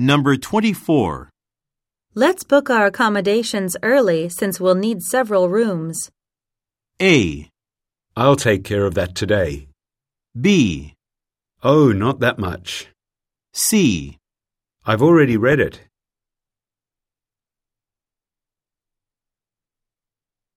Number 24. Let's book our accommodations early since we'll need several rooms. A. I'll take care of that today. B. Oh, not that much. C. I've already read it.